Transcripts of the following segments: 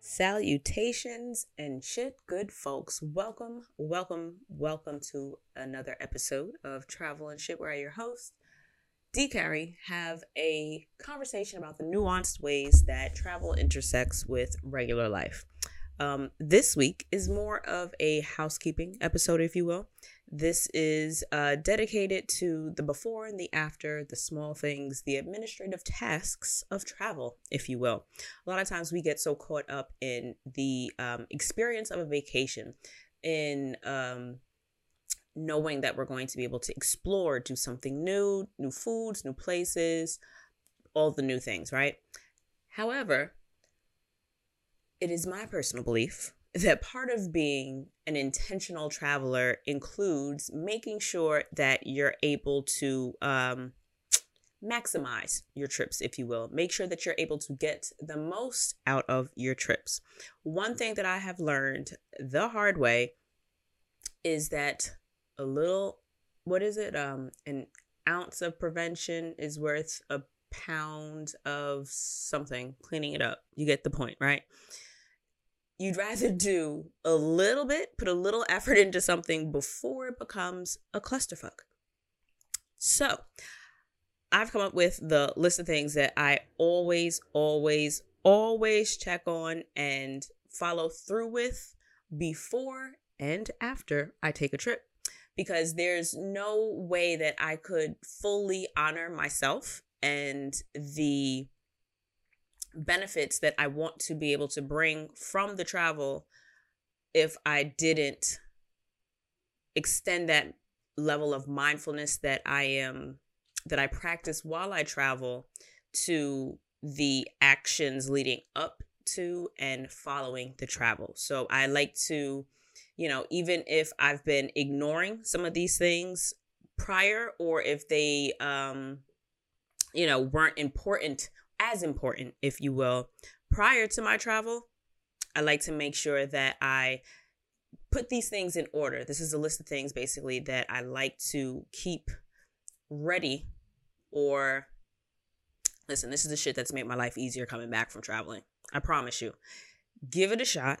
Salutations and shit, good folks. Welcome, welcome, welcome to another episode of Travel and Shit, where I, your host, D. Carrie, have a conversation about the nuanced ways that travel intersects with regular life. Um, this week is more of a housekeeping episode, if you will. This is uh, dedicated to the before and the after, the small things, the administrative tasks of travel, if you will. A lot of times we get so caught up in the um, experience of a vacation, in um, knowing that we're going to be able to explore, do something new, new foods, new places, all the new things, right? However, it is my personal belief that part of being an intentional traveler includes making sure that you're able to um, maximize your trips, if you will. Make sure that you're able to get the most out of your trips. One thing that I have learned the hard way is that a little, what is it? Um, an ounce of prevention is worth a pound of something, cleaning it up. You get the point, right? You'd rather do a little bit, put a little effort into something before it becomes a clusterfuck. So, I've come up with the list of things that I always, always, always check on and follow through with before and after I take a trip. Because there's no way that I could fully honor myself and the benefits that I want to be able to bring from the travel if I didn't extend that level of mindfulness that I am that I practice while I travel to the actions leading up to and following the travel. So I like to, you know, even if I've been ignoring some of these things prior or if they um you know weren't important as important, if you will, prior to my travel, I like to make sure that I put these things in order. This is a list of things basically that I like to keep ready or listen, this is the shit that's made my life easier coming back from traveling. I promise you. Give it a shot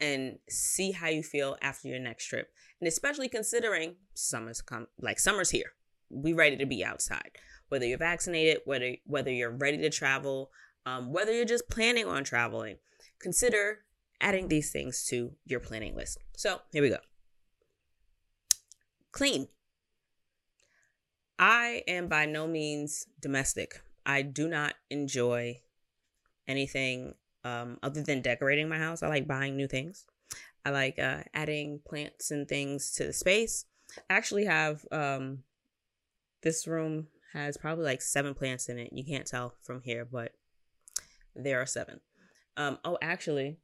and see how you feel after your next trip. And especially considering summer's come like summer's here. We ready to be outside whether you're vaccinated, whether whether you're ready to travel, um, whether you're just planning on traveling, consider adding these things to your planning list. So here we go. Clean. I am by no means domestic. I do not enjoy anything um, other than decorating my house. I like buying new things. I like uh, adding plants and things to the space. I actually have um, this room has probably like seven plants in it. You can't tell from here, but there are seven. Um, oh, actually,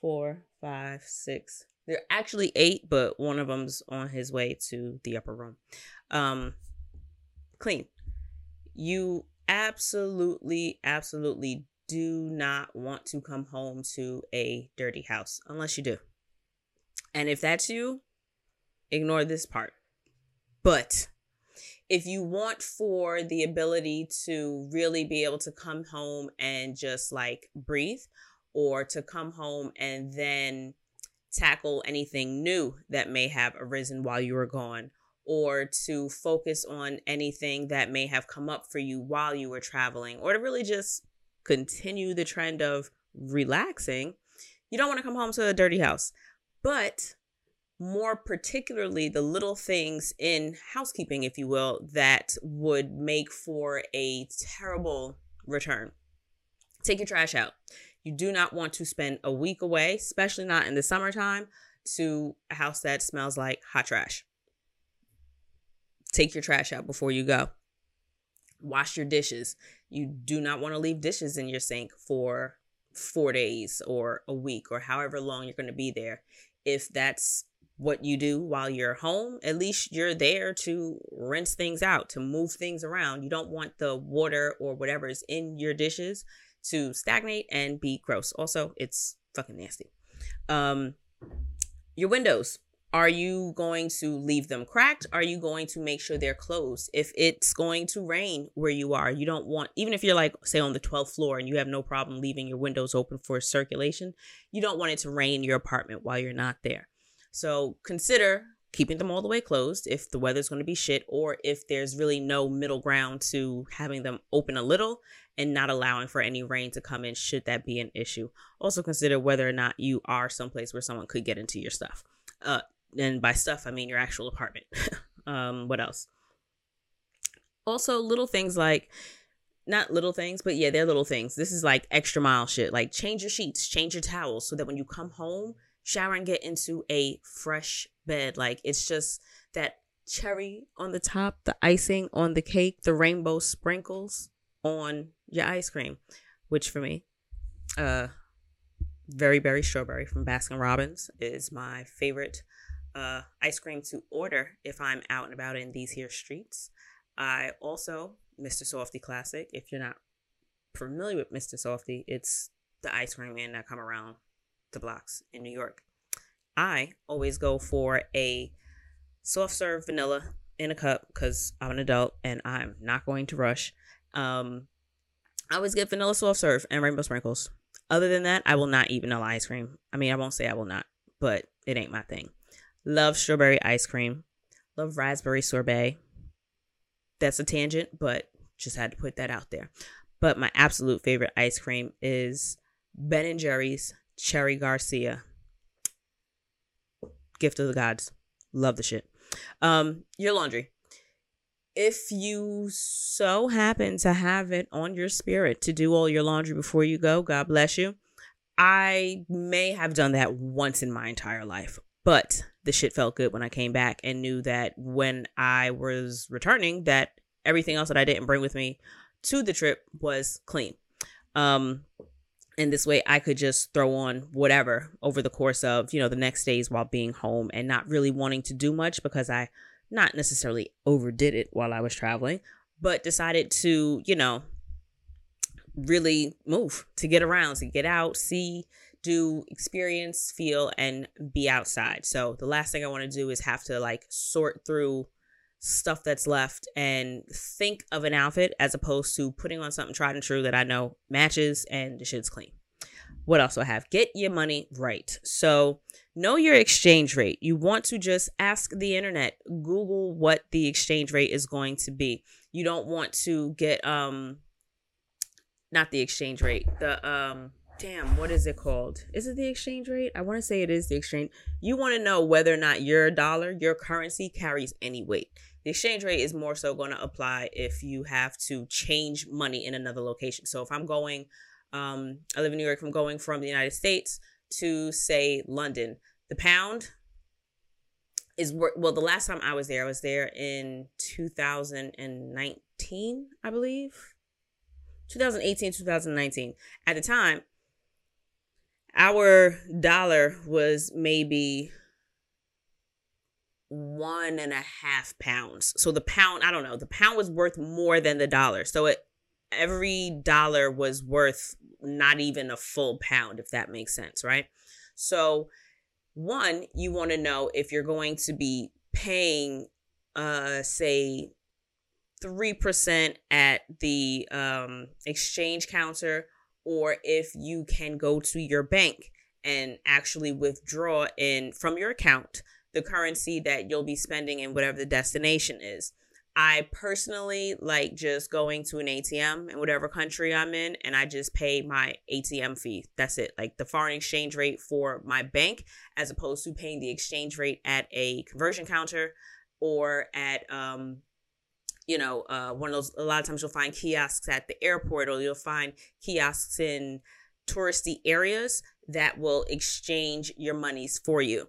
four, five, six. There are actually eight, but one of them's on his way to the upper room. Um, clean. You absolutely, absolutely do not want to come home to a dirty house unless you do. And if that's you, ignore this part. But if you want for the ability to really be able to come home and just like breathe or to come home and then tackle anything new that may have arisen while you were gone or to focus on anything that may have come up for you while you were traveling or to really just continue the trend of relaxing you don't want to come home to a dirty house. But more particularly the little things in housekeeping, if you will, that would make for a terrible return. Take your trash out. You do not want to spend a week away, especially not in the summertime, to a house that smells like hot trash. Take your trash out before you go. Wash your dishes. You do not want to leave dishes in your sink for four days or a week or however long you're going to be there. If that's what you do while you're home, at least you're there to rinse things out, to move things around. You don't want the water or whatever is in your dishes to stagnate and be gross. Also, it's fucking nasty. Um, your windows. Are you going to leave them cracked? Are you going to make sure they're closed? If it's going to rain where you are, you don't want, even if you're like, say, on the 12th floor and you have no problem leaving your windows open for circulation, you don't want it to rain your apartment while you're not there. So consider keeping them all the way closed if the weather's going to be shit or if there's really no middle ground to having them open a little and not allowing for any rain to come in should that be an issue also consider whether or not you are someplace where someone could get into your stuff uh and by stuff i mean your actual apartment um what else also little things like not little things, but yeah, they're little things. This is like extra mile shit. Like change your sheets, change your towels so that when you come home, shower and get into a fresh bed. Like it's just that cherry on the top, the icing on the cake, the rainbow sprinkles on your ice cream, which for me, uh, very berry strawberry from Baskin Robbins is my favorite uh, ice cream to order if I'm out and about in these here streets. I also Mr. Softee Classic. If you're not familiar with Mr. Softee, it's the ice cream man that come around the blocks in New York. I always go for a soft serve vanilla in a cup because I'm an adult and I'm not going to rush. Um, I always get vanilla soft serve and rainbow sprinkles. Other than that, I will not eat vanilla ice cream. I mean, I won't say I will not, but it ain't my thing. Love strawberry ice cream. Love raspberry sorbet. That's a tangent, but just had to put that out there. But my absolute favorite ice cream is Ben and Jerry's Cherry Garcia. Gift of the gods. Love the shit. Um, your laundry. If you so happen to have it on your spirit to do all your laundry before you go, God bless you. I may have done that once in my entire life, but the shit felt good when I came back and knew that when I was returning that everything else that I didn't bring with me to the trip was clean. Um, and this way I could just throw on whatever over the course of, you know, the next days while being home and not really wanting to do much because I not necessarily overdid it while I was traveling, but decided to, you know, really move to get around, to get out, see, do, experience, feel, and be outside. So the last thing I want to do is have to like sort through stuff that's left and think of an outfit as opposed to putting on something tried and true that I know matches and the shit's clean. What else do I have? Get your money right. So, know your exchange rate. You want to just ask the internet, Google what the exchange rate is going to be. You don't want to get um not the exchange rate. The um damn, what is it called? Is it the exchange rate? I want to say it is the exchange. You want to know whether or not your dollar, your currency carries any weight. The exchange rate is more so going to apply if you have to change money in another location. So if I'm going, um, I live in New York, I'm going from the United States to say London, the pound is well. The last time I was there, I was there in 2019, I believe. 2018, 2019. At the time, our dollar was maybe one and a half pounds. So the pound, I don't know, the pound was worth more than the dollar. So it every dollar was worth not even a full pound, if that makes sense, right? So one, you want to know if you're going to be paying uh say 3% at the um exchange counter or if you can go to your bank and actually withdraw in from your account the currency that you'll be spending in whatever the destination is. I personally like just going to an ATM in whatever country I'm in and I just pay my ATM fee. That's it. Like the foreign exchange rate for my bank as opposed to paying the exchange rate at a conversion counter or at um you know, uh one of those a lot of times you'll find kiosks at the airport or you'll find kiosks in touristy areas that will exchange your monies for you.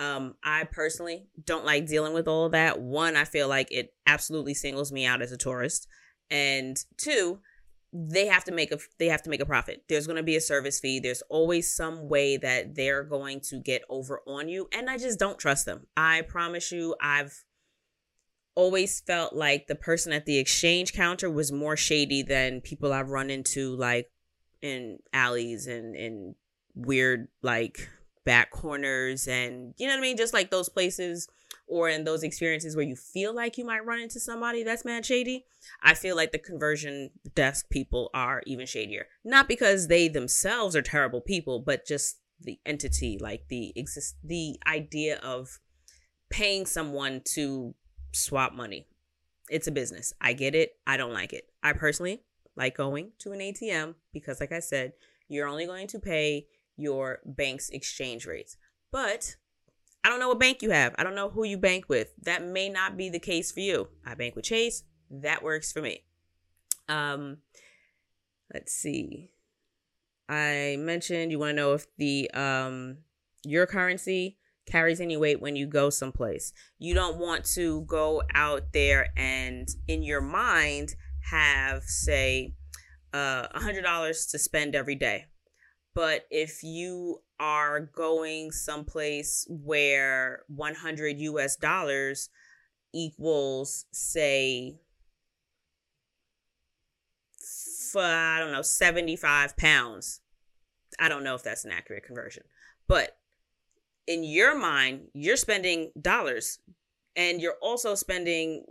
Um, I personally don't like dealing with all of that. One, I feel like it absolutely singles me out as a tourist, and two, they have to make a they have to make a profit. There's going to be a service fee. There's always some way that they're going to get over on you, and I just don't trust them. I promise you, I've always felt like the person at the exchange counter was more shady than people I've run into like in alleys and in weird like back corners and you know what I mean? Just like those places or in those experiences where you feel like you might run into somebody that's mad shady, I feel like the conversion desk people are even shadier. Not because they themselves are terrible people, but just the entity, like the exist the idea of paying someone to swap money. It's a business. I get it. I don't like it. I personally like going to an ATM because like I said, you're only going to pay your bank's exchange rates. But I don't know what bank you have. I don't know who you bank with. That may not be the case for you. I bank with Chase. That works for me. Um, let's see. I mentioned you want to know if the um your currency carries any weight when you go someplace. You don't want to go out there and in your mind have say uh, a hundred dollars to spend every day. But if you are going someplace where 100 US dollars equals, say, for, I don't know, 75 pounds. I don't know if that's an accurate conversion. But in your mind, you're spending dollars and you're also spending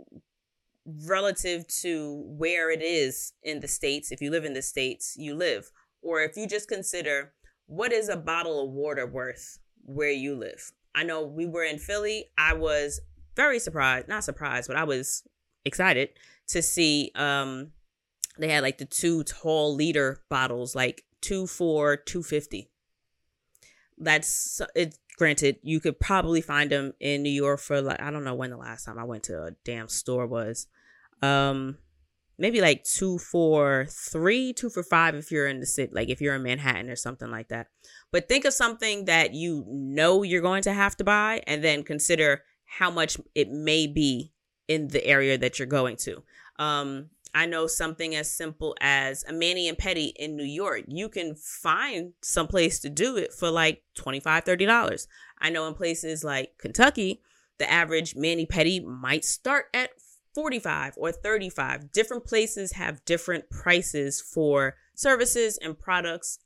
relative to where it is in the States. If you live in the States, you live. Or if you just consider what is a bottle of water worth where you live? I know we were in Philly. I was very surprised, not surprised, but I was excited to see um they had like the two tall liter bottles, like two for two fifty. That's it. Granted, you could probably find them in New York for like I don't know when the last time I went to a damn store was. Um, maybe like two for three, two for five if you're in the city, like if you're in Manhattan or something like that. But think of something that you know you're going to have to buy and then consider how much it may be in the area that you're going to. Um, I know something as simple as a mani and pedi in New York. You can find some place to do it for like $25, $30. I know in places like Kentucky, the average mani pedi might start at 45 or 35. Different places have different prices for services and products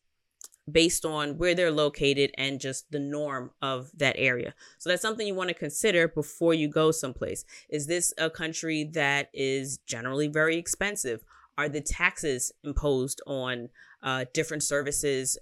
based on where they're located and just the norm of that area. So that's something you want to consider before you go someplace. Is this a country that is generally very expensive? Are the taxes imposed on uh, different services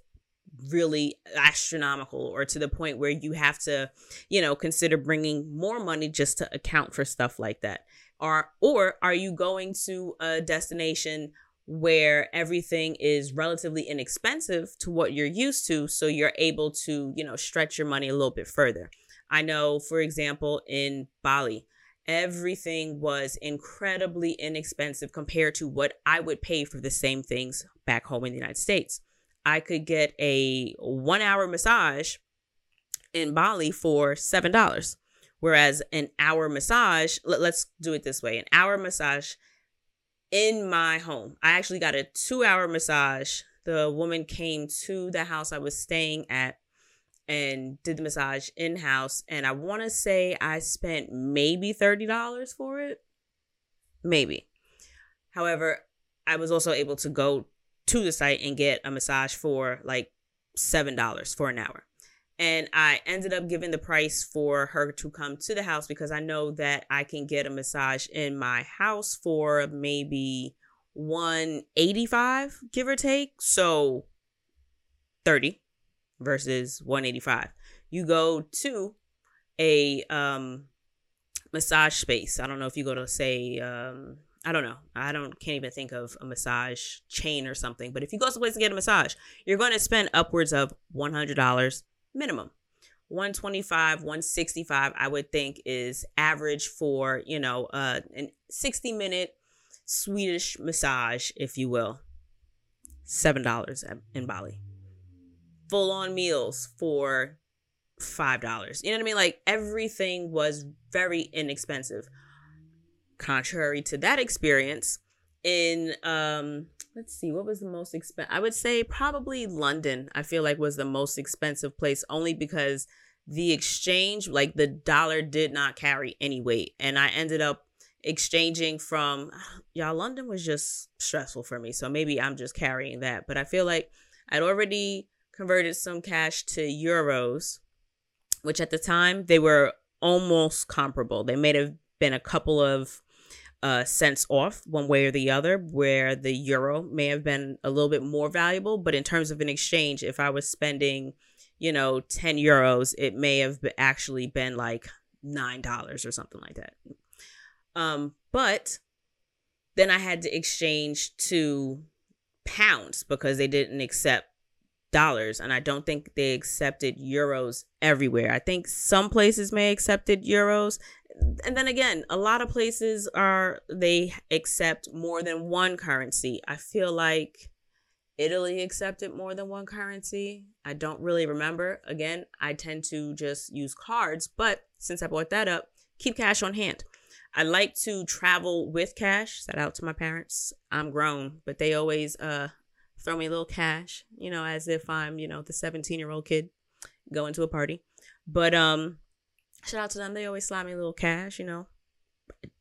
really astronomical or to the point where you have to, you know, consider bringing more money just to account for stuff like that? Or, or are you going to a destination where everything is relatively inexpensive to what you're used to so you're able to you know stretch your money a little bit further? I know for example in bali everything was incredibly inexpensive compared to what i would pay for the same things back home in the united states. I could get a one hour massage in bali for seven dollars Whereas an hour massage, let, us do it this way an hour massage in my home. I actually got a two hour massage. The woman came to the house I was staying at and did the massage in house. And I want to say I spent maybe $30 for it. Maybe. However, I was also able to go to the site and get a massage for like $7 for an hour and I ended up giving the price for her to come to the house because I know that I can get a massage in my house for maybe 185 give or take so 30 versus 185 you go to a um massage space i don't know if you go to say um I don't know. I don't can't even think of a massage chain or something. But if you go to someplace to get a massage, you're going to spend upwards of one hundred dollars minimum. 125 165 i would think is average for you know uh an 60 minute swedish massage if you will. Seven dollars in bali. Full on meals for five dollars. You know what i mean? Like everything was very inexpensive. Contrary to that experience in um let's see what was the most expensive i would say probably london i feel like was the most expensive place only because the exchange like the dollar did not carry any weight and i ended up exchanging from y'all london was just stressful for me so maybe i'm just carrying that but i feel like i'd already converted some cash to euros, which at the time they were almost comparable. They may have been a couple of uh, cents off one way or the other, where the euro may have been a little bit more valuable. But in terms of an exchange, if I was spending, you know, 10 euros, it may have actually been like $9 or something like that. Um, but then I had to exchange to pounds because they didn't accept dollars and i don't think they accepted euros everywhere i think some places may accepted euros and then again a lot of places are they accept more than one currency i feel like italy accepted more than one currency i don't really remember again i tend to just use cards but since i brought that up keep cash on hand I like to travel with cash. Shout out to my parents. I'm grown, but they always uh throw me a little cash, you know, as if I'm, you know, the 17 year old kid going to a party. But um, shout out to them. They always slide me a little cash, you know.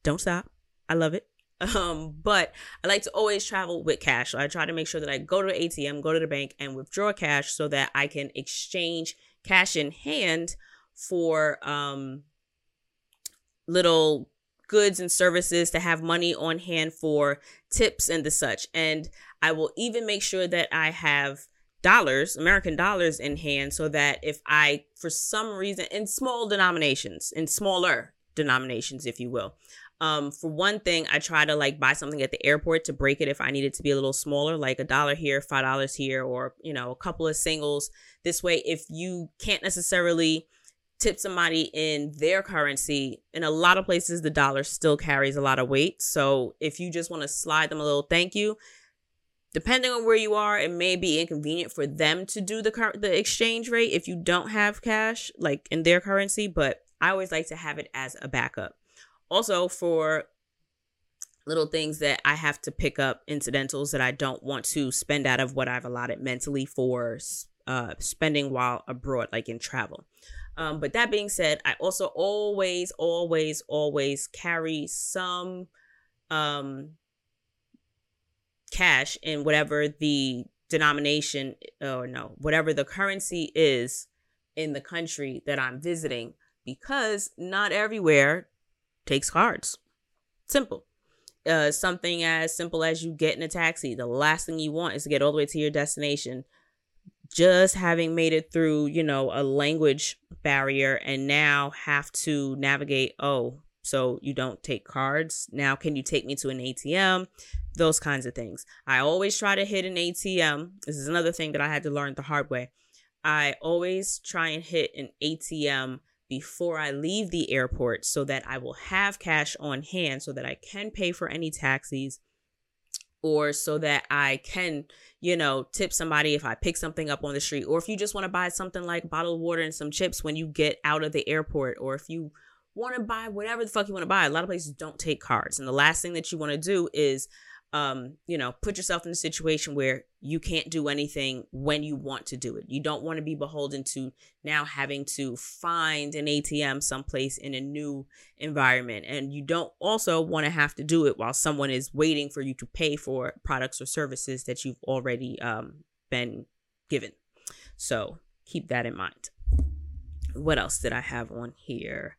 Don't stop. I love it. Um, but I like to always travel with cash. So I try to make sure that I go to the ATM, go to the bank, and withdraw cash so that I can exchange cash in hand for um little goods and services to have money on hand for tips and the such. And I will even make sure that I have dollars, American dollars in hand, so that if I, for some reason, in small denominations, in smaller denominations, if you will, um, for one thing, I try to like buy something at the airport to break it if I need it to be a little smaller, like a dollar here, five dollars here, or you know, a couple of singles. This way, if you can't necessarily tip somebody in their currency, in a lot of places, the dollar still carries a lot of weight. So if you just want to slide them a little thank you, depending on where you are, it may be inconvenient for them to do the cur- the exchange rate if you don't have cash like in their currency. But I always like to have it as a backup. Also for little things that I have to pick up, incidentals that I don't want to spend out of what I've allotted mentally for uh, spending while abroad, like in travel. Um, but that being said, I also always, always, always carry some um, cash in whatever the denomination or no, whatever the currency is in the country that I'm visiting because not everywhere takes cards. Simple. Uh, something as simple as you get in a taxi. The last thing you want is to get all the way to your destination just having made it through, you know, a language barrier and now have to navigate, oh, so you don't take cards. Now, can you take me to an ATM? Those kinds of things. I always try to hit an ATM. This is another thing that I had to learn the hard way. I always try and hit an ATM before I leave the airport so that I will have cash on hand so that I can pay for any taxis or so that I can, you know, tip somebody if I pick something up on the street, or if you just want to buy something like bottled water and some chips when you get out of the airport, or if you want to buy whatever the fuck you want to buy. A lot of places don't take cards. And the last thing that you want to do is um, you know, put yourself in a situation where you can't do anything when you want to do it. You don't want to be beholden to now having to find an ATM someplace in a new environment. And you don't also want to have to do it while someone is waiting for you to pay for products or services that you've already um, been given. So keep that in mind. What else did I have on here?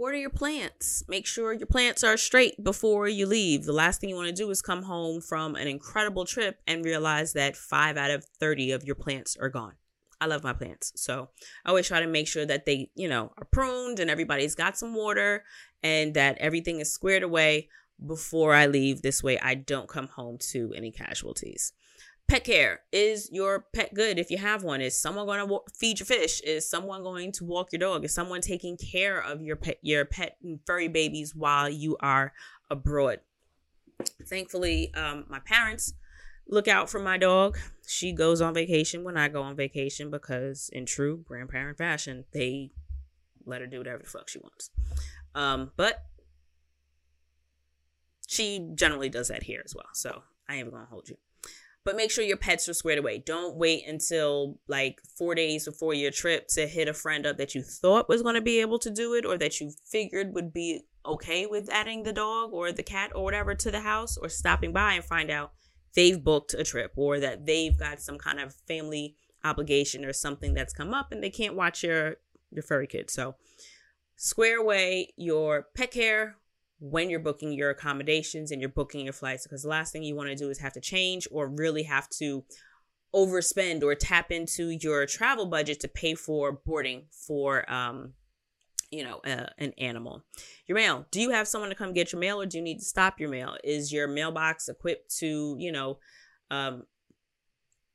Water your plants. Make sure your plants are straight before you leave. The last thing you want to do is come home from an incredible trip and realize that five out of 30 of your plants are gone. I love my plants. So I always try to make sure that they, you know, are pruned and everybody's got some water and that everything is squared away before I leave. This way I don't come home to any casualties. Pet care. Is your pet good if you have one? Is someone going to feed your fish? Is someone going to walk your dog? Is someone taking care of your pet, your pet and furry babies while you are abroad? Thankfully, um, my parents look out for my dog. She goes on vacation when I go on vacation because, in true grandparent fashion, they let her do whatever the fuck she wants. Um, but she generally does that here as well. So I ain't even gonna hold you but make sure your pets are squared away. Don't wait until like four days before your trip to hit a friend up that you thought was going to be able to do it or that you figured would be okay with adding the dog or the cat or whatever to the house or stopping by and find out they've booked a trip or that they've got some kind of family obligation or something that's come up and they can't watch your your furry kid. So square away your pet care when you're booking your accommodations and you're booking your flights because the last thing you want to do is have to change or really have to overspend or tap into your travel budget to pay for boarding for um you know uh, an animal. Your mail do you have someone to come get your mail or do you need to stop your mail? Is your mailbox equipped to you know um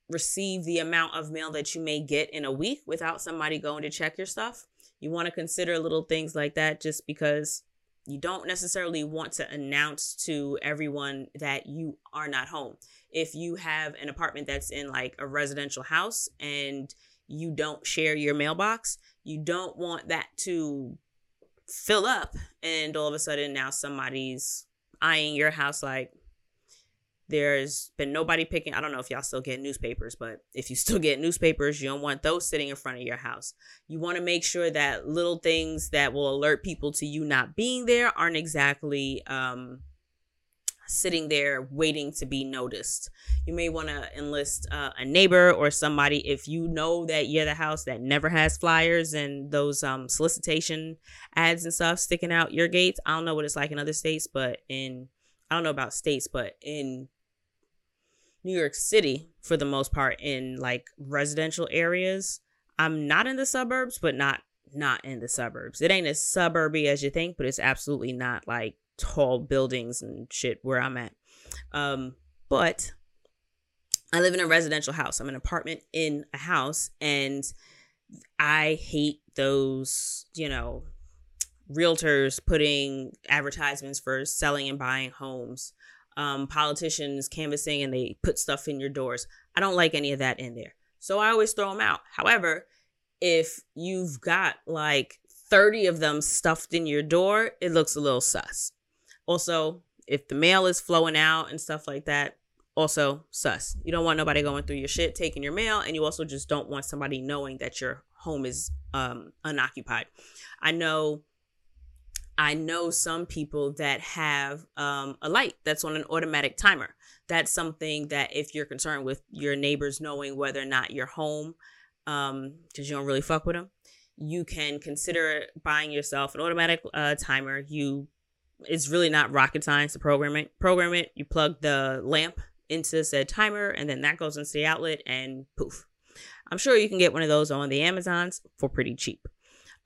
receive the amount of mail that you may get in a week without somebody going to check your stuff? You want to consider little things like that just because you don't necessarily want to announce to everyone that you are not home. If you have an apartment that's in like a residential house and you don't share your mailbox, you don't want that to fill up and all of a sudden now somebody's eyeing your house like there's been nobody picking i don't know if y'all still get newspapers but if you still get newspapers you don't want those sitting in front of your house you want to make sure that little things that will alert people to you not being there aren't exactly um sitting there waiting to be noticed. You may want to enlist uh, a neighbor or somebody if you know that you're the house that never has flyers and those um, solicitation ads and stuff sticking out your gates. I don't know what it's like in other states, but in I don't know about states, but in New York City, for the most part, in like residential areas, I'm not in the suburbs, but not not in the suburbs. It ain't as suburby as you think, but it's absolutely not like tall buildings and shit where I'm at. Um, but I live in a residential house. I'm an apartment in a house, and I hate those, you know, realtors putting advertisements for selling and buying homes, um, politicians canvassing and they put stuff in your doors. I don't like any of that in there. So I always throw them out. However, if you've got like 30 of them stuffed in your door, it looks a little sus. Also, if the mail is flowing out and stuff like that, also sus. You don't want nobody going through your shit, taking your mail, and you also just don't want somebody knowing that your home is um, unoccupied. I know I know some people that have um, a light that's on an automatic timer. That's something that if you're concerned with your neighbors knowing whether or not you're home, because um, you don't really fuck with them, you can consider buying yourself an automatic uh, timer. You it's really not rocket science to program it. Program it, you plug the lamp into said timer, and then that goes into the outlet, and poof. I'm sure you can get one of those on the Amazons for pretty cheap.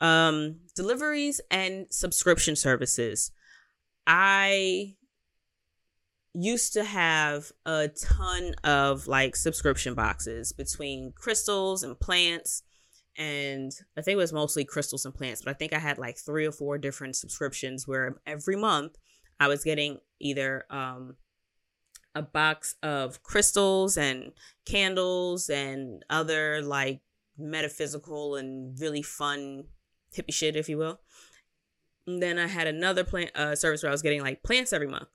Um, deliveries and subscription services. I used to have a ton of like subscription boxes between crystals and plants and I think it was mostly crystals and plants, but I think I had like three or four different subscriptions where every month I was getting either um, a box of crystals and candles and other like metaphysical and really fun hippie shit, if you will. And then I had another plant uh, service where I was getting like plants every month.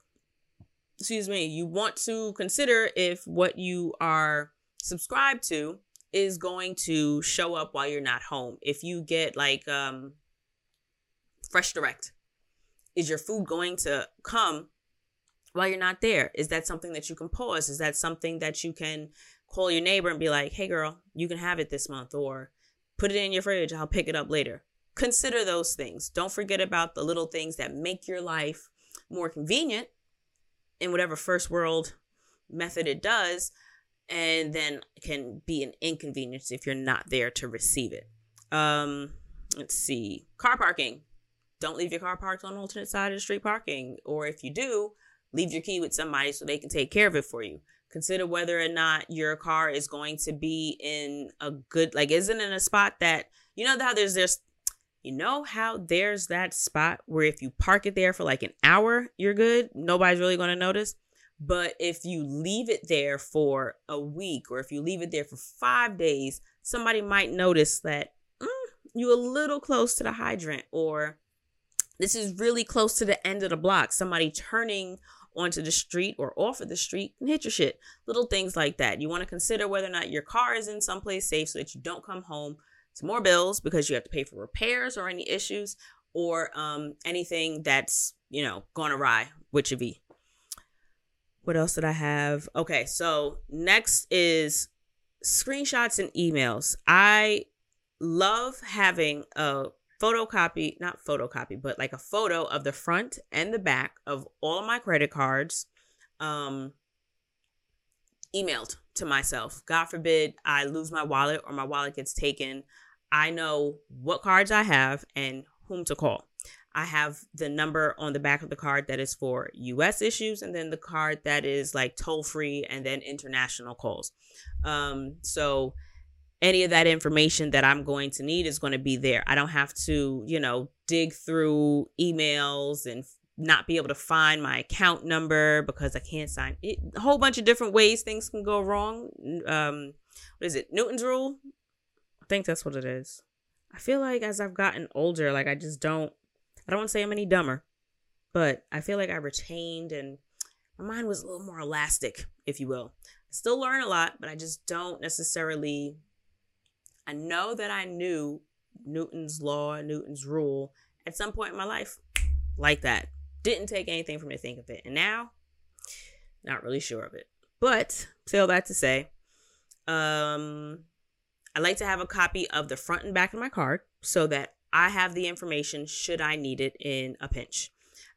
Excuse me. You want to consider if what you are subscribed to is going to show up while you're not home. If you get like um FreshDirect, is your food going to come while you're not there? Is that something that you can pause? Is that something that you can call your neighbor and be like, "Hey girl, you can have it this month," or put it in your fridge, I'll pick it up later. Consider those things. Don't forget about the little things that make your life more convenient in whatever first world method it does and then can be an inconvenience if you're not there to receive it. Um, let's see, car parking. Don't leave your car parked on alternate side of the street parking, or if you do, leave your key with somebody so they can take care of it for you. Consider whether or not your car is going to be in a good, like, isn't in a spot that you know how there's this you know how there's that spot where if you park it there for like an hour, you're good. Nobody's really going to notice. But if you leave it there for a week or if you leave it there for five days, somebody might notice that mm, you're a little close to the hydrant or this is really close to the end of the block. Somebody turning onto the street or off of the street can hit your shit. Little things like that. You want to consider whether or not your car is in someplace safe so that you don't come home more bills because you have to pay for repairs or any issues or um, anything that's, you know, gone awry with your V what else did I have? Okay, so next is screenshots and emails. I love having a photocopy, not photocopy, but like a photo of the front and the back of all of my credit cards um emailed to myself. God forbid I lose my wallet or my wallet gets taken. I know what cards I have and whom to call. I have the number on the back of the card that is for US issues and then the card that is like toll free and then international calls. Um, so any of that information that I'm going to need is going to be there. I don't have to, you know, dig through emails and not be able to find my account number because I can't sign it. A whole bunch of different ways things can go wrong. Um, what is it? Newton's rule? I think that's what it is. I feel like as I've gotten older, like I just don't I don't want to say I'm any dumber, but I feel like I retained and my mind was a little more elastic, if you will. I still learn a lot, but I just don't necessarily. I know that I knew Newton's law, Newton's rule at some point in my life, like that. Didn't take anything from me to think of it. And now, not really sure of it. But, say all that to say, um, I like to have a copy of the front and back of my card so that I have the information should I need it in a pinch.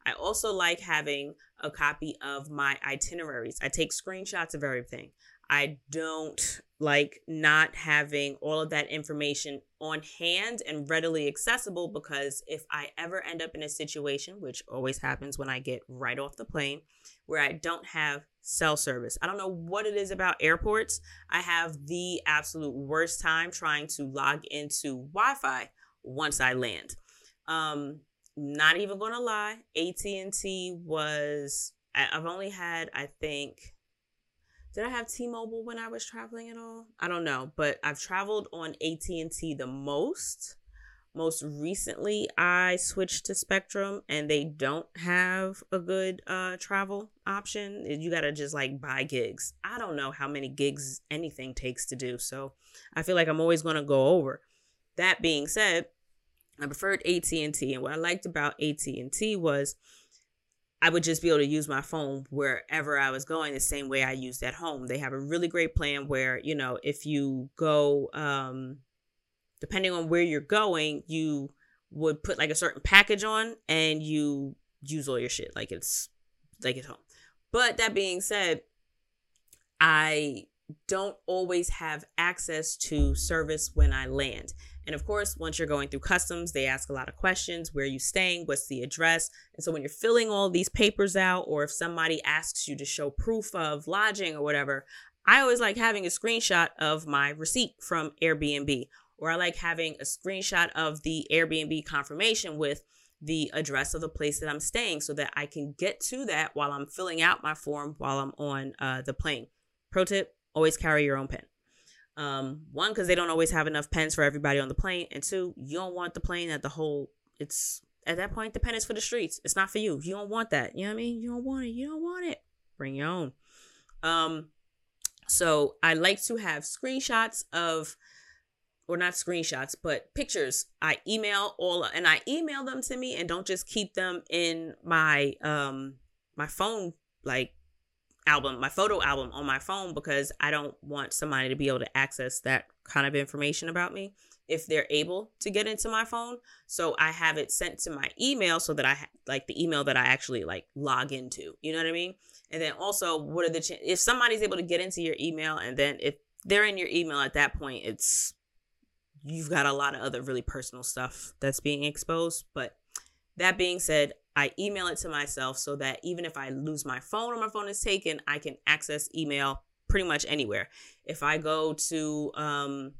I also like having a copy of my itineraries. I take screenshots of everything. I don't like not having all of that information on hand and readily accessible because if I ever end up in a situation, which always happens when I get right off the plane, where I don't have cell service. I don't know what it is about airports. I have the absolute worst time trying to log into Wi Fi once I land. Um, not even gonna lie, AT and T was. I've only had, I think, did I have T-Mobile when I was traveling at all? I don't know, but I've traveled on AT and T the most. Most recently, I switched to Spectrum, and they don't have a good uh, travel option. You gotta just like buy gigs. I don't know how many gigs anything takes to do, so I feel like I'm always gonna go over. That being said, I preferred AT&T and what I liked about AT&T was I would just be able to use my phone wherever I was going the same way I used at home. They have a really great plan where, you know, if you go um depending on where you're going, you would put like a certain package on and you use all your shit like it's like it's home. But that being said, I don't always have access to service when I land. And of course, once you're going through customs, they ask a lot of questions. Where are you staying? What's the address? And so when you're filling all these papers out, or if somebody asks you to show proof of lodging or whatever, I always like having a screenshot of my receipt from Airbnb, or I like having a screenshot of the Airbnb confirmation with the address of the place that I'm staying so that I can get to that while I'm filling out my form while I'm on uh, the plane. Pro tip always carry your own pen. Um, one, because they don't always have enough pens for everybody on the plane, and two, you don't want the plane at the whole. It's at that point the pen is for the streets. It's not for you. You don't want that. You know what I mean? You don't want it. You don't want it. Bring your own. Um, so I like to have screenshots of, or not screenshots, but pictures. I email all, and I email them to me, and don't just keep them in my um my phone like album, my photo album on my phone because I don't want somebody to be able to access that kind of information about me if they're able to get into my phone. So I have it sent to my email so that I like the email that I actually like log into. You know what I mean? And then also, what are the ch- if somebody's able to get into your email and then if they're in your email at that point, it's you've got a lot of other really personal stuff that's being exposed. But that being said, I email it to myself so that even if I lose my phone or my phone is taken, I can access email pretty much anywhere. If I go to, um,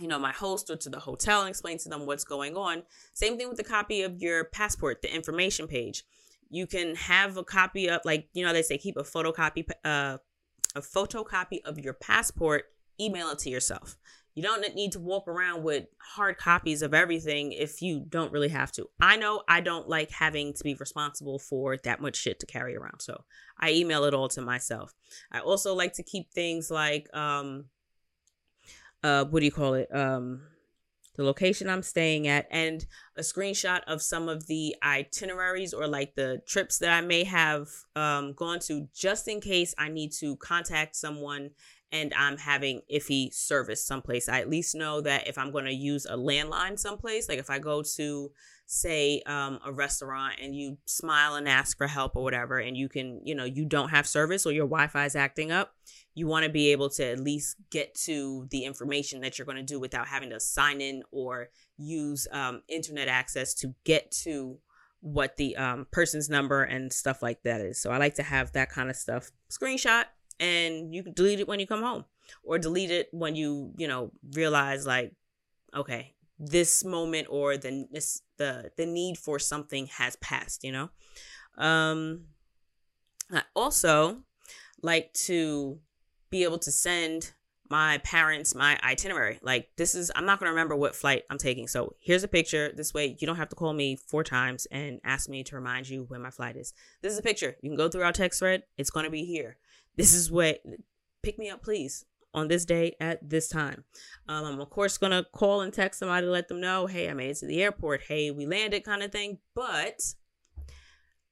you know, my host or to the hotel and explain to them what's going on, same thing with the copy of your passport, the information page. You can have a copy of, like, you know, they say keep a photocopy, uh, a photocopy of your passport, email it to yourself. You don't need to walk around with hard copies of everything if you don't really have to. I know I don't like having to be responsible for that much shit to carry around. So I email it all to myself. I also like to keep things like um uh what do you call it? Um the location I'm staying at and a screenshot of some of the itineraries or like the trips that I may have um, gone to just in case I need to contact someone and I'm having iffy service someplace. I at least know that if I'm going to use a landline someplace, like if I go to say um, a restaurant and you smile and ask for help or whatever and you can you know you don't have service or your wi-fi is acting up you want to be able to at least get to the information that you're going to do without having to sign in or use um, internet access to get to what the um, person's number and stuff like that is. So i like to have that kind of stuff. Screenshot and you can delete it when you come home or delete it when you you know realize like okay this moment or the this, the the need for something has passed you know? Um i also like to be able to send my parents my itinerary. Like this is i'm not going to remember what flight i'm taking. So here's a picture. This way you don't have to call me four times and ask me to remind you when my flight is. This is a picture. You can go through our text thread. It's going to be here this is what pick me up please on this day at this time. Um, I'm of course gonna call and text somebody to let them know, hey, I made it to the airport. Hey, we landed, kind of thing. But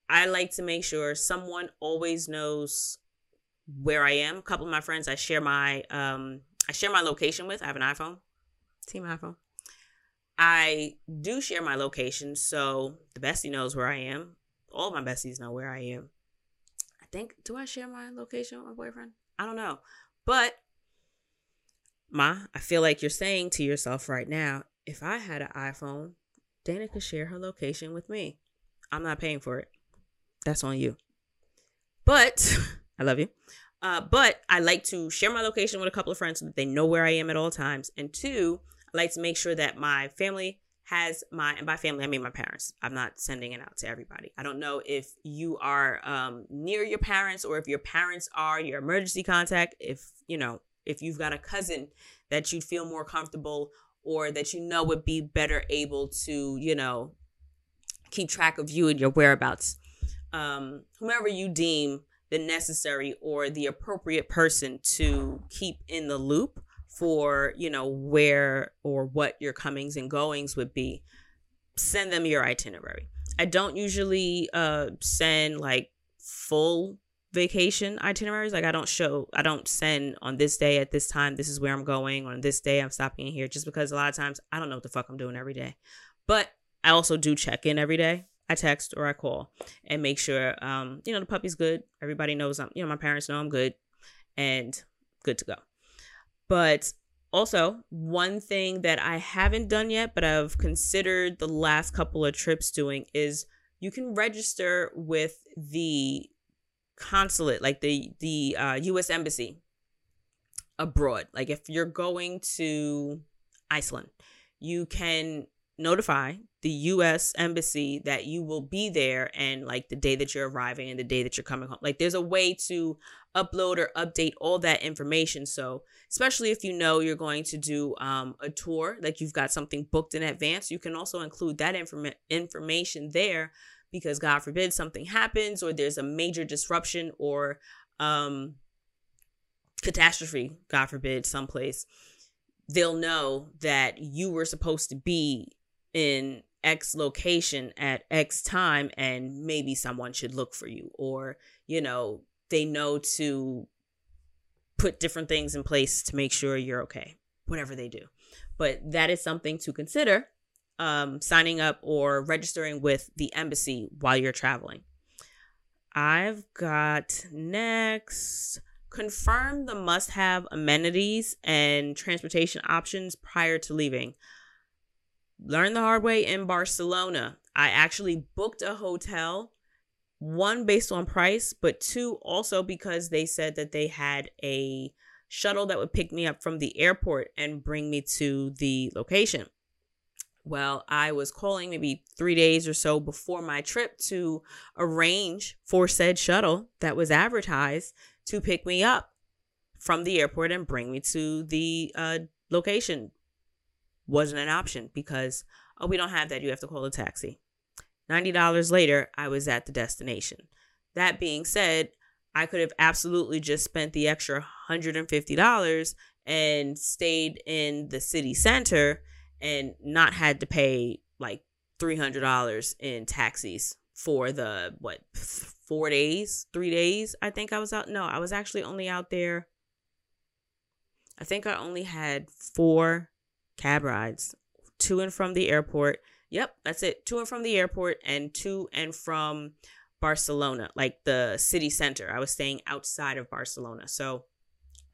I like to make sure someone always knows where I am. A couple of my friends I share my um I share my location with. I have an iPhone. Team iPhone. I do share my location, so the bestie knows where I am. All my besties know where I am. Think do I share my location with my boyfriend? I don't know. But Ma, I feel like you're saying to yourself right now, if I had an iPhone, Dana could share her location with me. I'm not paying for it. That's on you. But I love you. Uh, but I like to share my location with a couple of friends so that they know where I am at all times. And two, I like to make sure that my family has my and by family I mean my parents. I'm not sending it out to everybody. I don't know if you are um, near your parents or if your parents are your emergency contact. If you know if you've got a cousin that you'd feel more comfortable or that you know would be better able to, you know, keep track of you and your whereabouts. Um, whomever you deem the necessary or the appropriate person to keep in the loop for, you know, where or what your comings and goings would be, send them your itinerary. I don't usually uh, send like full vacation itineraries. Like I don't show, I don't send on this day at this time. This is where I'm going. On this day, I'm stopping in here. Just because a lot of times I don't know what the fuck I'm doing every day. But I also do check in every day. I text or I call and make sure, um, you know, the puppy's good. Everybody knows I'm, you know, my parents know I'm good and good to go. But also, one thing that I haven't done yet, but I've considered the last couple of trips doing is you can register with the consulate, like the the uh, U.S. embassy abroad. Like if you're going to Iceland, you can notify the US embassy that you will be there and like the day that you're arriving and the day that you're coming home. Like there's a way to upload or update all that information. So, especially if you know you're going to do um, a tour, like you've got something booked in advance, you can also include that inform- information there because God forbid something happens or there's a major disruption or um, catastrophe, God forbid, someplace, they'll know that you were supposed to be in X location at X time and maybe someone should look for you or, you know, they know to put different things in place to make sure you're okay, whatever they do. But that is something to consider um, signing up or registering with the embassy while you're traveling. I've got next confirm the must have amenities and transportation options prior to leaving. Learn the hard way in Barcelona. I actually booked a hotel, one based on price, but two also because they said that they had a shuttle that would pick me up from the airport and bring me to the location. Well, I was calling maybe three days or so before my trip to arrange for said shuttle that was advertised to pick me up from the airport and bring me to the uh, location. Wasn't an option because, oh, we don't have that. You have to call a taxi. $90 later, I was at the destination. That being said, I could have absolutely just spent the extra $150 and stayed in the city center and not had to pay like $300 in taxis for the what four days three days i think i was out no i was actually only out there I think I only had four cab rides to and from the airport. Yep, that's it. To and from the airport and to and from Barcelona, like the city center. I was staying outside of Barcelona. So,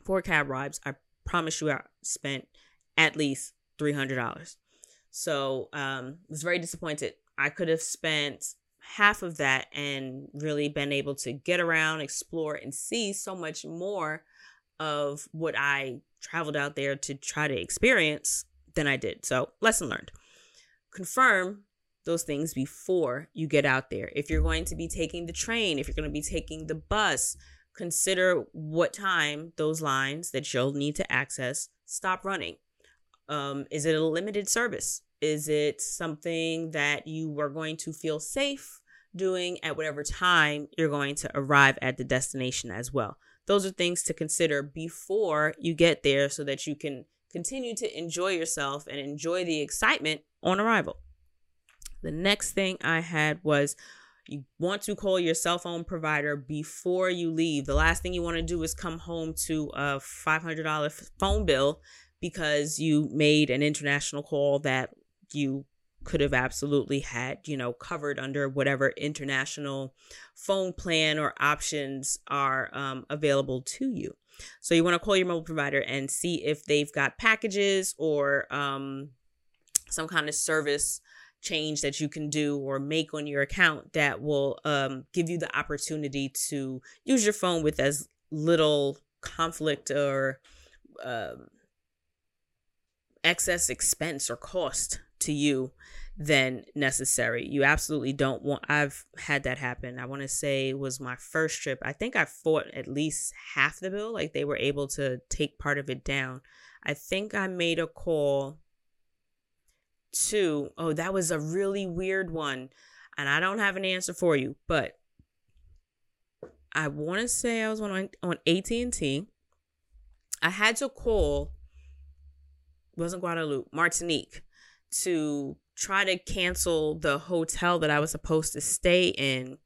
four cab rides. I promise you, I spent at least $300. So, um, was very disappointed. I could have spent half of that and really been able to get around, explore, and see so much more of what I traveled out there to try to experience than I did. So, lesson learned. Confirm those things before you get out there. If you're going to be taking the train, if you're going to be taking the bus, consider what time those lines that you'll need to access stop running. Um, is it a limited service? Is it something that you are going to feel safe doing at whatever time you're going to arrive at the destination as well? Those are things to consider before you get there so that you can continue to enjoy yourself and enjoy the excitement on arrival. The next thing I had was you want to call your cell phone provider before you leave. The last thing you want to do is come home to a $500 phone bill because you made an international call that you could have absolutely had, you know, covered under whatever international phone plan or options are um, available to you. So you want to call your mobile provider and see if they've got packages or um, some kind of service change that you can do or make on your account that will um, give you the opportunity to use your phone with as little conflict or um, excess expense or cost to you than necessary. You absolutely don't want I've had that happen. I want to say it was my first trip. I think I fought at least half the bill like they were able to take part of it down. I think I made a call to oh that was a really weird one and I don't have an answer for you, but I want to say I was on on AT&T. I had to call wasn't Guadeloupe, Martinique to try to cancel the hotel that I was supposed to stay in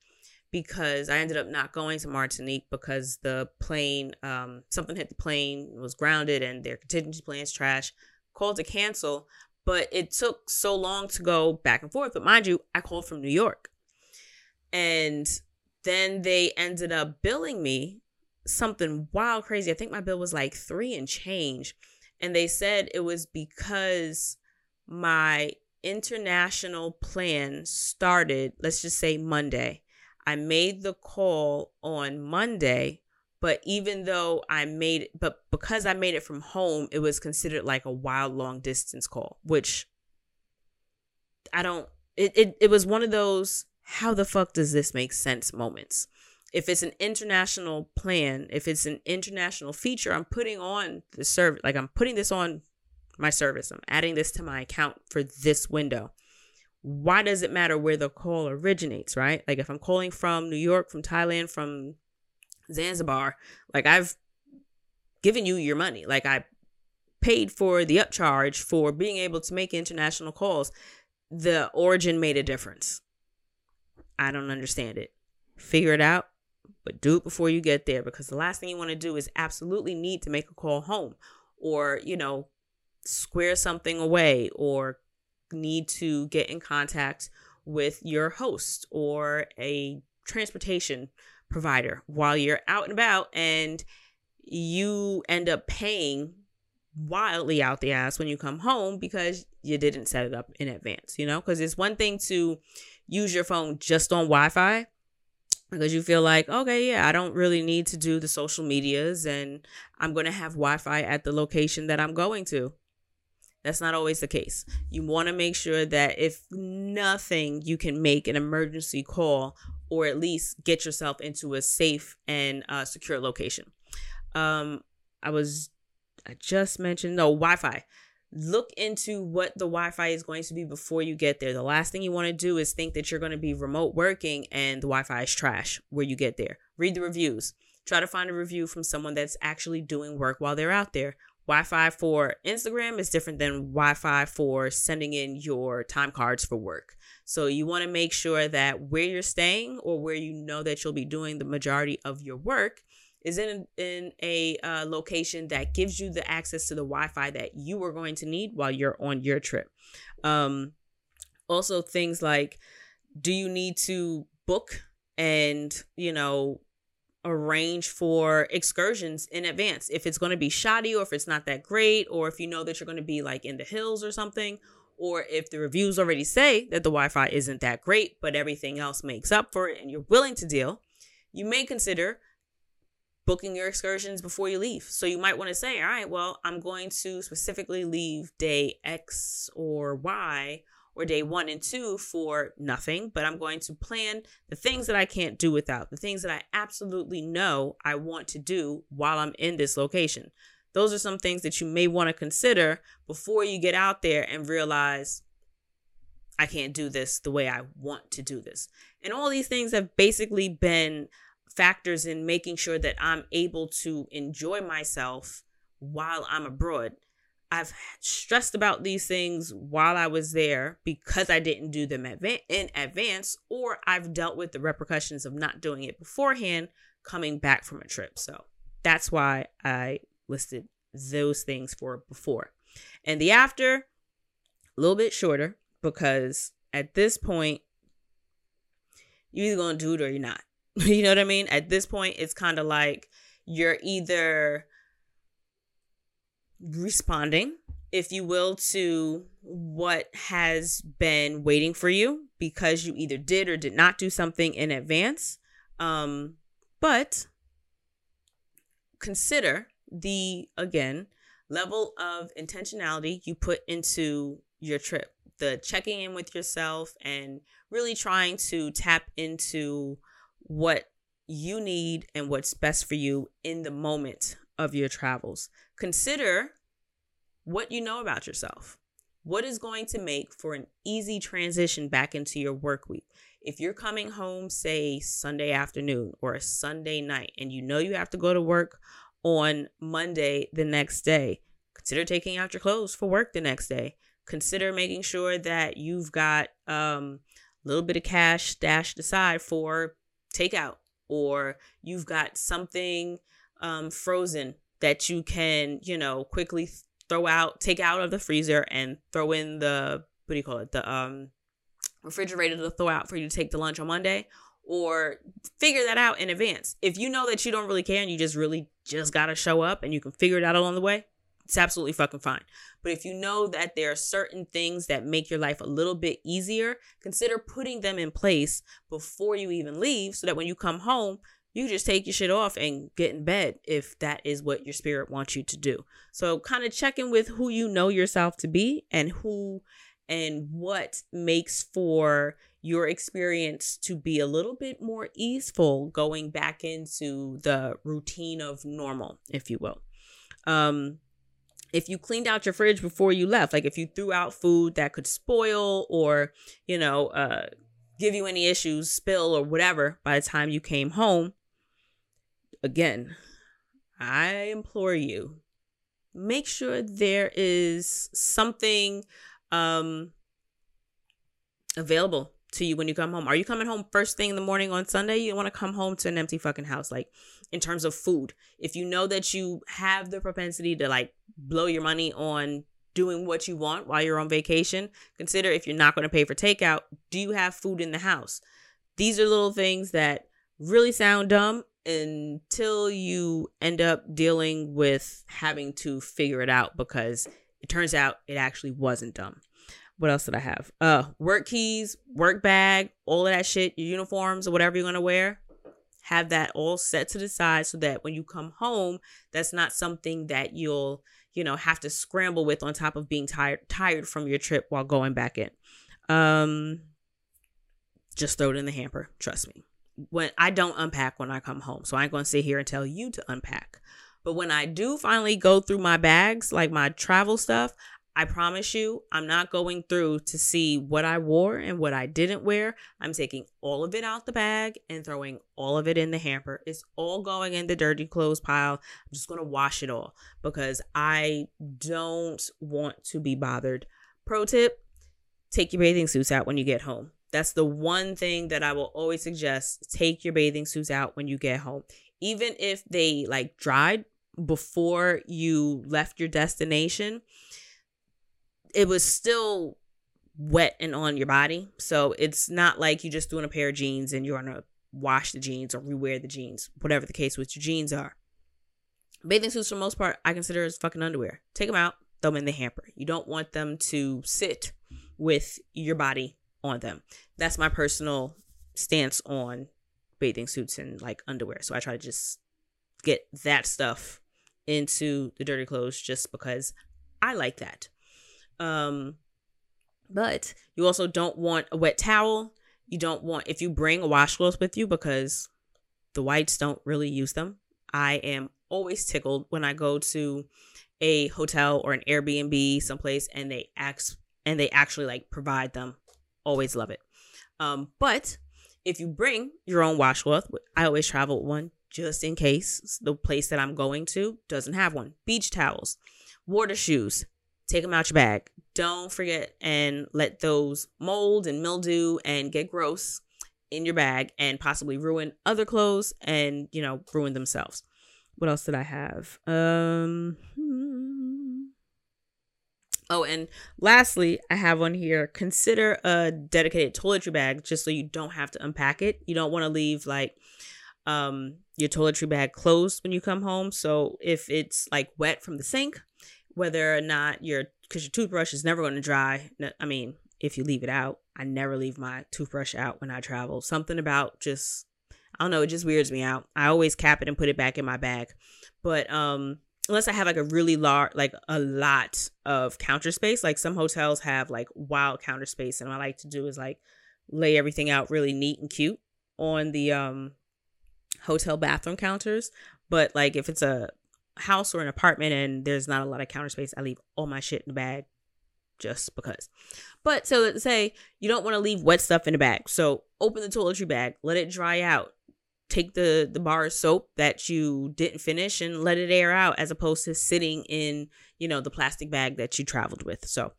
because I ended up not going to Martinique because the plane, um, something hit the plane, was grounded, and their contingency plans trash. Called to cancel, but it took so long to go back and forth. But mind you, I called from New York, and then they ended up billing me something wild crazy. I think my bill was like three and change, and they said it was because my international plan started, let's just say Monday. I made the call on Monday, but even though I made it, but because I made it from home, it was considered like a wild long distance call, which I don't, it, it, it was one of those, how the fuck does this make sense moments. If it's an international plan, if it's an international feature, I'm putting on the service, like I'm putting this on my service. I'm adding this to my account for this window. Why does it matter where the call originates, right? Like if I'm calling from New York, from Thailand, from Zanzibar, like I've given you your money. Like I paid for the upcharge for being able to make international calls. The origin made a difference. I don't understand it. Figure it out, but do it before you get there because the last thing you want to do is absolutely need to make a call home or, you know, square something away or need to get in contact with your host or a transportation provider while you're out and about and you end up paying wildly out the ass when you come home because you didn't set it up in advance, you know? Because it's one thing to use your phone just on Wi Fi because you feel like, okay, yeah, I don't really need to do the social medias and I'm going to have Wi Fi at the location that I'm going to. That's not always the case. You want to make sure that if nothing, you can make an emergency call or at least get yourself into a safe and uh, secure location. Um, I was, I just mentioned, no, Wi Fi. Look into what the Wi Fi is going to be before you get there. The last thing you want to do is think that you're going to be remote working and the Wi Fi is trash where you get there. Read the reviews. Try to find a review from someone that's actually doing work while they're out there. Wi Fi for Instagram is different than Wi Fi for sending in your time cards for work. So you want to make sure that where you're staying or where you know that you'll be doing the majority of your work is in in a uh, location that gives you the access to the Wi-Fi that you are going to need while you're on your trip. Um, also, things like, do you need to book and you know arrange for excursions in advance if it's going to be shoddy or if it's not that great or if you know that you're going to be like in the hills or something or if the reviews already say that the Wi-Fi isn't that great but everything else makes up for it and you're willing to deal you may consider booking your excursions before you leave. So you might want to say, all right, well, I'm going to specifically leave day X or Y or day one and two for nothing, but I'm going to plan the things that I can't do without, the things that I absolutely know I want to do while I'm in this location. Those are some things that you may want to consider before you get out there and realize I can't do this the way I want to do this. And all these things have basically been factors in making sure that I'm able to enjoy myself while I'm abroad. I've stressed about these things while I was there because I didn't do them in advance, or I've dealt with the repercussions of not doing it beforehand coming back from a trip. So that's why I listed those things for before. And the after, a little bit shorter because at this point, you're either going to do it or you're not. you know what I mean? At this point, it's kind of like you're either responding, if you will, to what has been waiting for you because you either did or did not do something in advance. Um, but consider the, again, level of intentionality you put into your trip, the checking in with yourself and really trying to tap into what you need and what's best for you in the moment of your travels. Consider what you know about yourself. What is going to make for an easy transition back into your work week? If you're coming home, say Sunday afternoon or a Sunday night, and you know you have to go to work on Monday the next day, consider taking out your clothes for work the next day. Consider making sure that you've got um, a little bit of cash stashed aside for takeout or you've got something um, frozen that you can, you know, quickly throw out, take out of the freezer and throw in the, what do you call it? The um, refrigerator to throw out for you to take to lunch on Monday or figure that out in advance. If you know that you don't really care and you just really just got to show up and you can figure it out along the way, it's absolutely fucking fine. But if you know that there are certain things that make your life a little bit easier, consider putting them in place before you even leave so that when you come home, you just take your shit off and get in bed if that is what your spirit wants you to do. So kind of checking with who you know yourself to be and who and what makes for your experience to be a little bit more easeful going back into the routine of normal, if you will. Um, if you cleaned out your fridge before you left, like if you threw out food that could spoil or, you know, uh, give you any issues, spill or whatever by the time you came home, again, I implore you, make sure there is something um, available to you when you come home. Are you coming home first thing in the morning on Sunday? You want to come home to an empty fucking house. Like in terms of food, if you know that you have the propensity to like blow your money on doing what you want while you're on vacation, consider if you're not going to pay for takeout, do you have food in the house? These are little things that really sound dumb until you end up dealing with having to figure it out because it turns out it actually wasn't dumb. What else did I have? Uh work keys, work bag, all of that shit, your uniforms or whatever you're to wear have that all set to the side so that when you come home, that's not something that you'll, you know, have to scramble with on top of being tired tired from your trip while going back in. Um just throw it in the hamper, trust me. When I don't unpack when I come home. So I ain't to sit here and tell you to unpack. But when I do finally go through my bags, like my travel stuff, I promise you, I'm not going through to see what I wore and what I didn't wear. I'm taking all of it out the bag and throwing all of it in the hamper. It's all going in the dirty clothes pile. I'm just going to wash it all because I don't want to be bothered. Pro tip take your bathing suits out when you get home. That's the one thing that I will always suggest. Take your bathing suits out when you get home. even if they like dried before you left your destination, it was still wet and on your body. So it's not like you just doing a pair of jeans and you're gonna wash the jeans or rewear the jeans, whatever the case with your jeans are. Bathing suits, for the most part, I consider as fucking underwear. Take them out, throw them in the hamper. You don't want them to sit with your body on them. That's my personal stance on bathing suits and like underwear. So I try to just get that stuff into the dirty clothes just because I like that. Um but you also don't want a wet towel. You don't want if you bring a washcloth with you because the whites don't really use them. I am always tickled when I go to a hotel or an Airbnb someplace and they act and they actually like provide them. Always love it. Um, but if you bring your own washcloth, I always travel one just in case the place that I'm going to doesn't have one. Beach towels, water shoes, take them out your bag. Don't forget and let those mold and mildew and get gross in your bag and possibly ruin other clothes and, you know, ruin themselves. What else did I have? Um hmm. Oh, and lastly, I have one here consider a dedicated toiletry bag just so you don't have to unpack it. You don't want to leave like um your toiletry bag closed when you come home. So if it's like wet from the sink, whether or not your because your toothbrush is never going to dry. I mean, if you leave it out, I never leave my toothbrush out when I travel. Something about just I don't know, it just weirds me out. I always cap it and put it back in my bag. But um unless I have like a really large like a lot of counter space, like some hotels have like wild counter space and what I like to do is like lay everything out really neat and cute on the um hotel bathroom counters. But like if it's a house or an apartment and there's not a lot of counter space, I leave all my shit in the bag just because. But so let's say you don't want to leave wet stuff in the bag. So open the toiletry bag, let it dry out. Take the the bar of soap that you didn't finish and let it air out as opposed to sitting in, you know, the plastic bag that you traveled with. So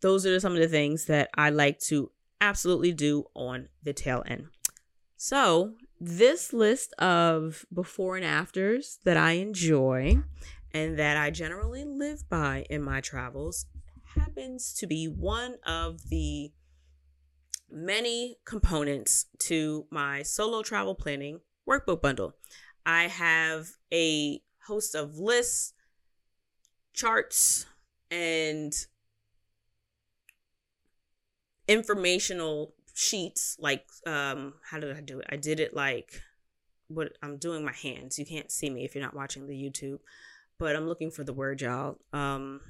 those are some of the things that I like to absolutely do on the tail end. So this list of before and afters that I enjoy and that I generally live by in my travels happens to be one of the many components to my solo travel planning workbook bundle. I have a host of lists, charts, and informational sheets like um how did I do it? I did it like what I'm doing my hands. You can't see me if you're not watching the YouTube, but I'm looking for the word y'all. Um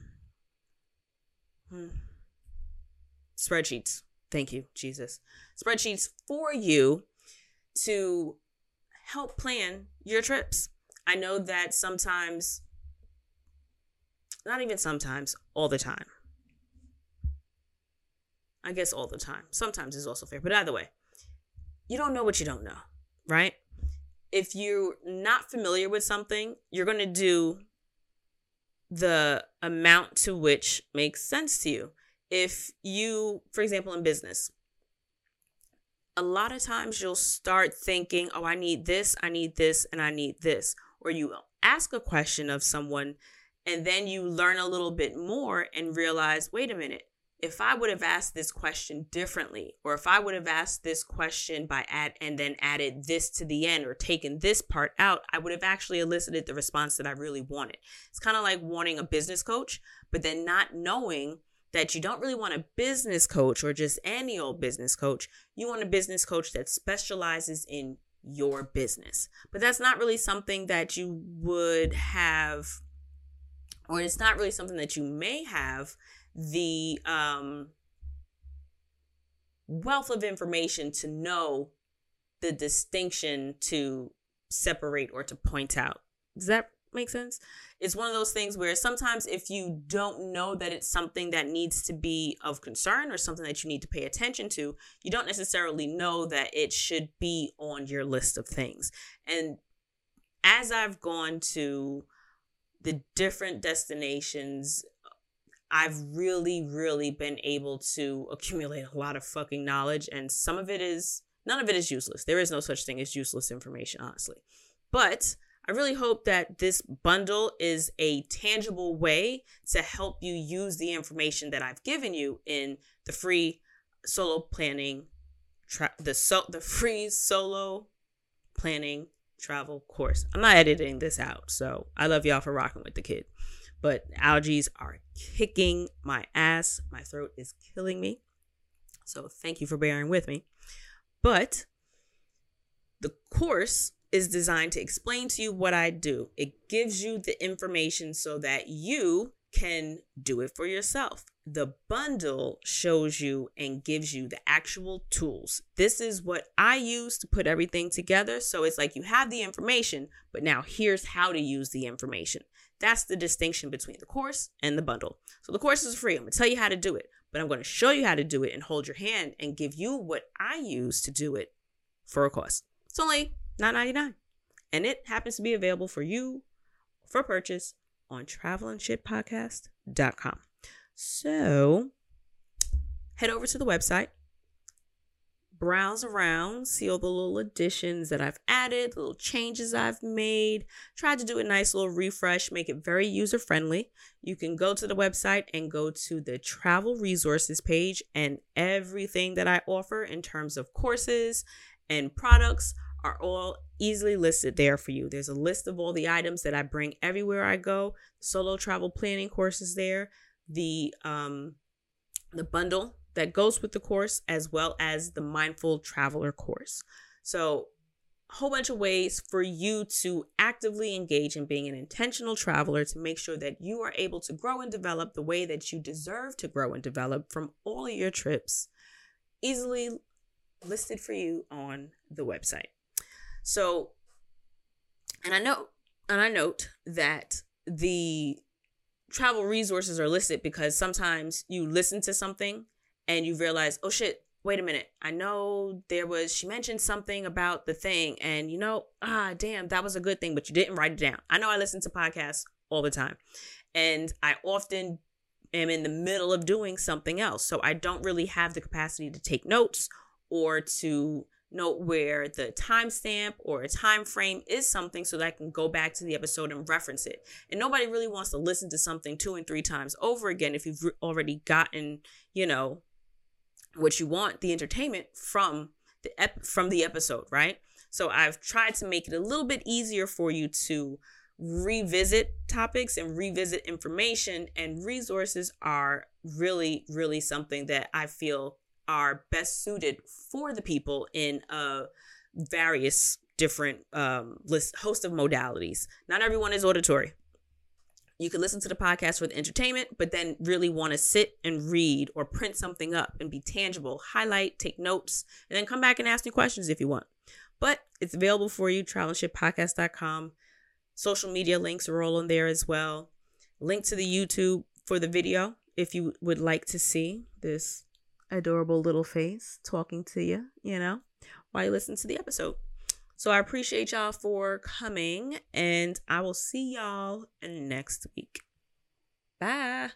hmm. spreadsheets. Thank you, Jesus. Spreadsheets for you to help plan your trips. I know that sometimes not even sometimes, all the time I guess all the time. Sometimes is also fair. But either way, you don't know what you don't know, right? If you're not familiar with something, you're going to do the amount to which makes sense to you. If you, for example, in business, a lot of times you'll start thinking, oh, I need this, I need this, and I need this. Or you ask a question of someone and then you learn a little bit more and realize, wait a minute, if I would have asked this question differently, or if I would have asked this question by add and then added this to the end or taken this part out, I would have actually elicited the response that I really wanted. It's kind of like wanting a business coach, but then not knowing that you don't really want a business coach or just any old business coach. You want a business coach that specializes in your business. But that's not really something that you would have, or it's not really something that you may have the um, wealth of information to know the distinction to separate or to point out. Does that make sense? It's one of those things where sometimes if you don't know that it's something that needs to be of concern or something that you need to pay attention to, you don't necessarily know that it should be on your list of things. And as I've gone to the different destinations I've really, really been able to accumulate a lot of fucking knowledge, and some of it is none of it is useless. There is no such thing as useless information, honestly. But I really hope that this bundle is a tangible way to help you use the information that I've given you in the free solo planning tra- the so the free solo planning travel course. I'm not editing this out, so I love y'all for rocking with the kid. But allergies are kicking my ass. My throat is killing me. So thank you for bearing with me. But the course is designed to explain to you what I do. It gives you the information so that you can do it for yourself. The bundle shows you and gives you the actual tools. This is what I use to put everything together. So it's like you have the information, but now here's how to use the information. That's the distinction between the course and the bundle. So the course is free. I'm going to tell you how to do it, but I'm going to show you how to do it and hold your hand and give you what I use to do it for a cost. It's only $9.99. And it happens to be available for you for purchase on travelnshitpodcast.com. So head over to the website, browse around, see all the little additions that I've added, little changes I've made. Tried to do a nice little refresh, make it very user friendly. You can go to the website and go to the travel resources page, and everything that I offer in terms of courses and products are all easily listed there for you. There's a list of all the items that I bring everywhere I go. Solo travel planning courses there, the um the bundle that goes with the course as well as the mindful traveler course. So a whole bunch of ways for you to actively engage in being an intentional traveler to make sure that you are able to grow and develop the way that you deserve to grow and develop from all of your trips easily listed for you on the website. So, and I know, and I note that the travel resources are listed because sometimes you listen to something and you realize, oh shit, wait a minute. I know there was, she mentioned something about the thing, and you know, ah, damn, that was a good thing, but you didn't write it down. I know I listen to podcasts all the time, and I often am in the middle of doing something else. So I don't really have the capacity to take notes or to note where the timestamp or a time frame is something so that I can go back to the episode and reference it. And nobody really wants to listen to something two and three times over again if you've already gotten, you know, what you want, the entertainment from the ep- from the episode, right? So I've tried to make it a little bit easier for you to revisit topics and revisit information and resources are really really something that I feel are best suited for the people in uh, various different um, list host of modalities. Not everyone is auditory. You can listen to the podcast for the entertainment, but then really want to sit and read or print something up and be tangible, highlight, take notes, and then come back and ask me questions if you want. But it's available for you, travelnshitpodcast.com. Social media links are all on there as well. Link to the YouTube for the video if you would like to see this adorable little face talking to you, you know, while you listen to the episode. So I appreciate y'all for coming, and I will see y'all next week. Bye.